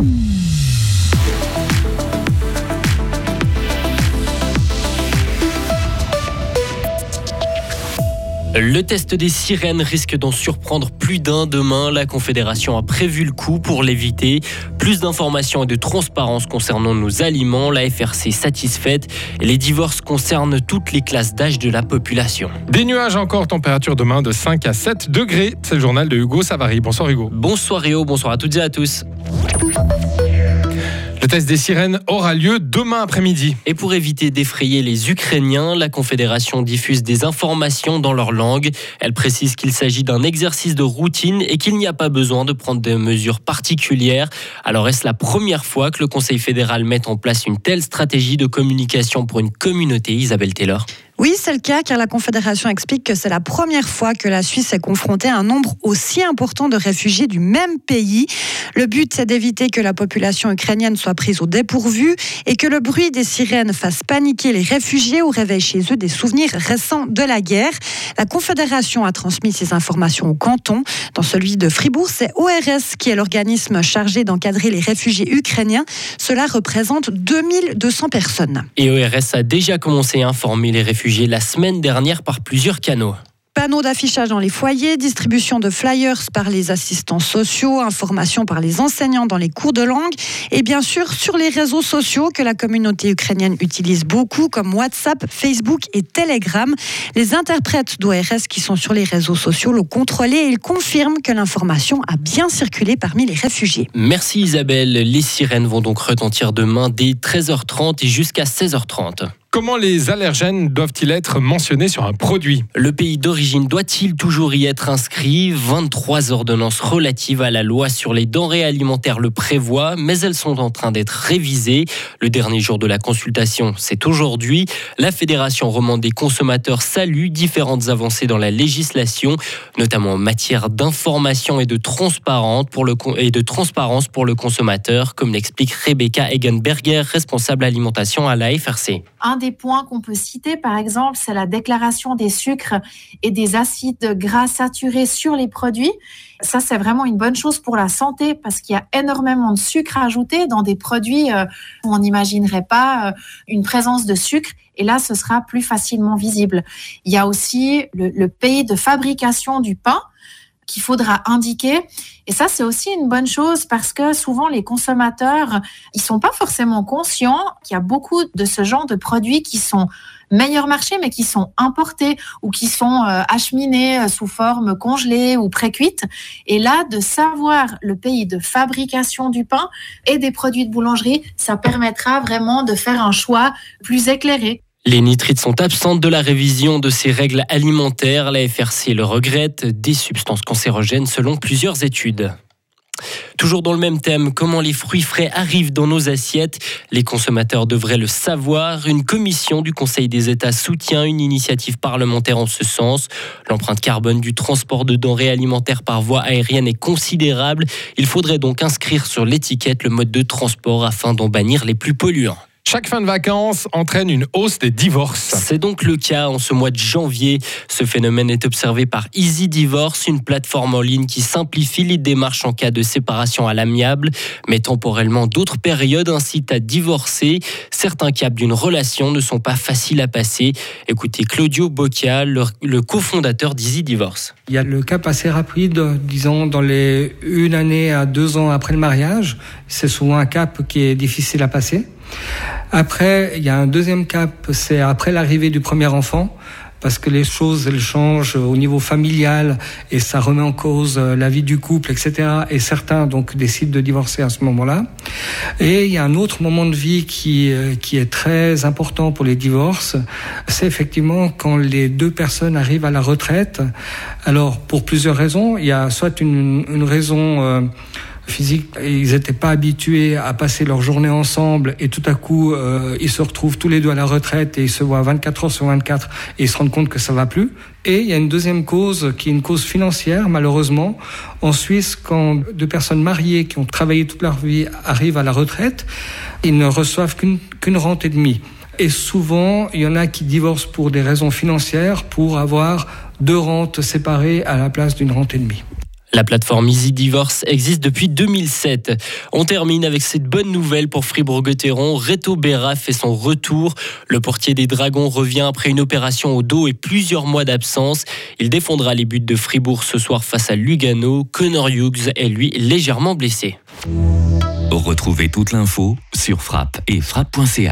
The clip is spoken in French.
Le test des sirènes risque d'en surprendre plus d'un demain. La Confédération a prévu le coup pour l'éviter. Plus d'informations et de transparence concernant nos aliments. La FRC satisfaite. Les divorces concernent toutes les classes d'âge de la population. Des nuages encore, température demain de 5 à 7 degrés. C'est le journal de Hugo Savary. Bonsoir Hugo. Bonsoir Réo, bonsoir à toutes et à tous. Le test des sirènes aura lieu demain après-midi. Et pour éviter d'effrayer les Ukrainiens, la Confédération diffuse des informations dans leur langue. Elle précise qu'il s'agit d'un exercice de routine et qu'il n'y a pas besoin de prendre des mesures particulières. Alors est-ce la première fois que le Conseil fédéral met en place une telle stratégie de communication pour une communauté, Isabelle Taylor? Oui, c'est le cas car la Confédération explique que c'est la première fois que la Suisse est confrontée à un nombre aussi important de réfugiés du même pays. Le but, c'est d'éviter que la population ukrainienne soit prise au dépourvu et que le bruit des sirènes fasse paniquer les réfugiés ou réveille chez eux des souvenirs récents de la guerre. La Confédération a transmis ces informations au canton. Dans celui de Fribourg, c'est ORS qui est l'organisme chargé d'encadrer les réfugiés ukrainiens. Cela représente 2200 personnes. Et ORS a déjà commencé à informer les réfugiés la semaine dernière par plusieurs canaux panneaux d'affichage dans les foyers, distribution de flyers par les assistants sociaux, information par les enseignants dans les cours de langue et bien sûr sur les réseaux sociaux que la communauté ukrainienne utilise beaucoup comme WhatsApp, Facebook et Telegram. Les interprètes d'ORS qui sont sur les réseaux sociaux l'ont contrôlé et ils confirment que l'information a bien circulé parmi les réfugiés. Merci Isabelle. Les sirènes vont donc retentir demain dès 13h30 et jusqu'à 16h30. Comment les allergènes doivent-ils être mentionnés sur un produit? Le pays d'origine doit-il toujours y être inscrit? 23 ordonnances relatives à la loi sur les denrées alimentaires le prévoient, mais elles sont en train d'être révisées. Le dernier jour de la consultation, c'est aujourd'hui. La Fédération romande des consommateurs salue différentes avancées dans la législation, notamment en matière d'information et de transparence pour le, consommateur, comme l'explique Rebecca Egenberger, responsable alimentation à la FRC des points qu'on peut citer, par exemple, c'est la déclaration des sucres et des acides gras saturés sur les produits. Ça, c'est vraiment une bonne chose pour la santé parce qu'il y a énormément de sucre ajouté dans des produits euh, où on n'imaginerait pas euh, une présence de sucre. Et là, ce sera plus facilement visible. Il y a aussi le, le pays de fabrication du pain qu'il faudra indiquer. Et ça, c'est aussi une bonne chose parce que souvent les consommateurs, ils sont pas forcément conscients qu'il y a beaucoup de ce genre de produits qui sont meilleurs marché, mais qui sont importés ou qui sont euh, acheminés euh, sous forme congelée ou pré-cuite. Et là, de savoir le pays de fabrication du pain et des produits de boulangerie, ça permettra vraiment de faire un choix plus éclairé. Les nitrites sont absentes de la révision de ces règles alimentaires. La FRC le regrette, des substances cancérogènes selon plusieurs études. Toujours dans le même thème, comment les fruits frais arrivent dans nos assiettes? Les consommateurs devraient le savoir. Une commission du Conseil des États soutient une initiative parlementaire en ce sens. L'empreinte carbone du transport de denrées alimentaires par voie aérienne est considérable. Il faudrait donc inscrire sur l'étiquette le mode de transport afin d'en bannir les plus polluants. Chaque fin de vacances entraîne une hausse des divorces. C'est donc le cas en ce mois de janvier. Ce phénomène est observé par Easy Divorce, une plateforme en ligne qui simplifie les démarches en cas de séparation à l'amiable, mais temporellement d'autres périodes incitent à divorcer. Certains caps d'une relation ne sont pas faciles à passer. Écoutez Claudio Boccia, le, cofondateur d'Easy Divorce. Il y a le cap assez rapide, disons dans les une année à deux ans après le mariage. C'est souvent un cap qui est difficile à passer. Après, il y a un deuxième cap, c'est après l'arrivée du premier enfant parce que les choses elles changent au niveau familial et ça remet en cause euh, la vie du couple, etc. Et certains donc décident de divorcer à ce moment-là. Et il y a un autre moment de vie qui euh, qui est très important pour les divorces, c'est effectivement quand les deux personnes arrivent à la retraite. Alors pour plusieurs raisons, il y a soit une, raison euh, physique. Ils n'étaient pas habitués à passer leur journée ensemble et tout à coup, euh, ils se retrouvent tous les deux à la retraite et ils se voient 24 heures sur 24 et ils se rendent compte que ça va plus. Et il y a une deuxième cause qui est une cause financière, malheureusement. En Suisse, quand deux personnes mariées qui ont travaillé toute leur vie arrivent à la retraite, ils ne reçoivent qu'une rente et demie. Et souvent, il y en a qui divorcent pour des raisons financières, pour avoir deux rentes séparées à la place d'une rente et demie. La plateforme Easy Divorce existe depuis 2007. On termine avec cette bonne nouvelle pour Fribourg-Gotteron. Reto Berra fait son retour. Le portier des Dragons revient après une opération au dos et plusieurs mois d'absence. Il défendra les buts de Fribourg ce soir face à Lugano. Connor Hughes est lui légèrement blessé. Retrouvez toute l'info sur frappe et frappe.ch.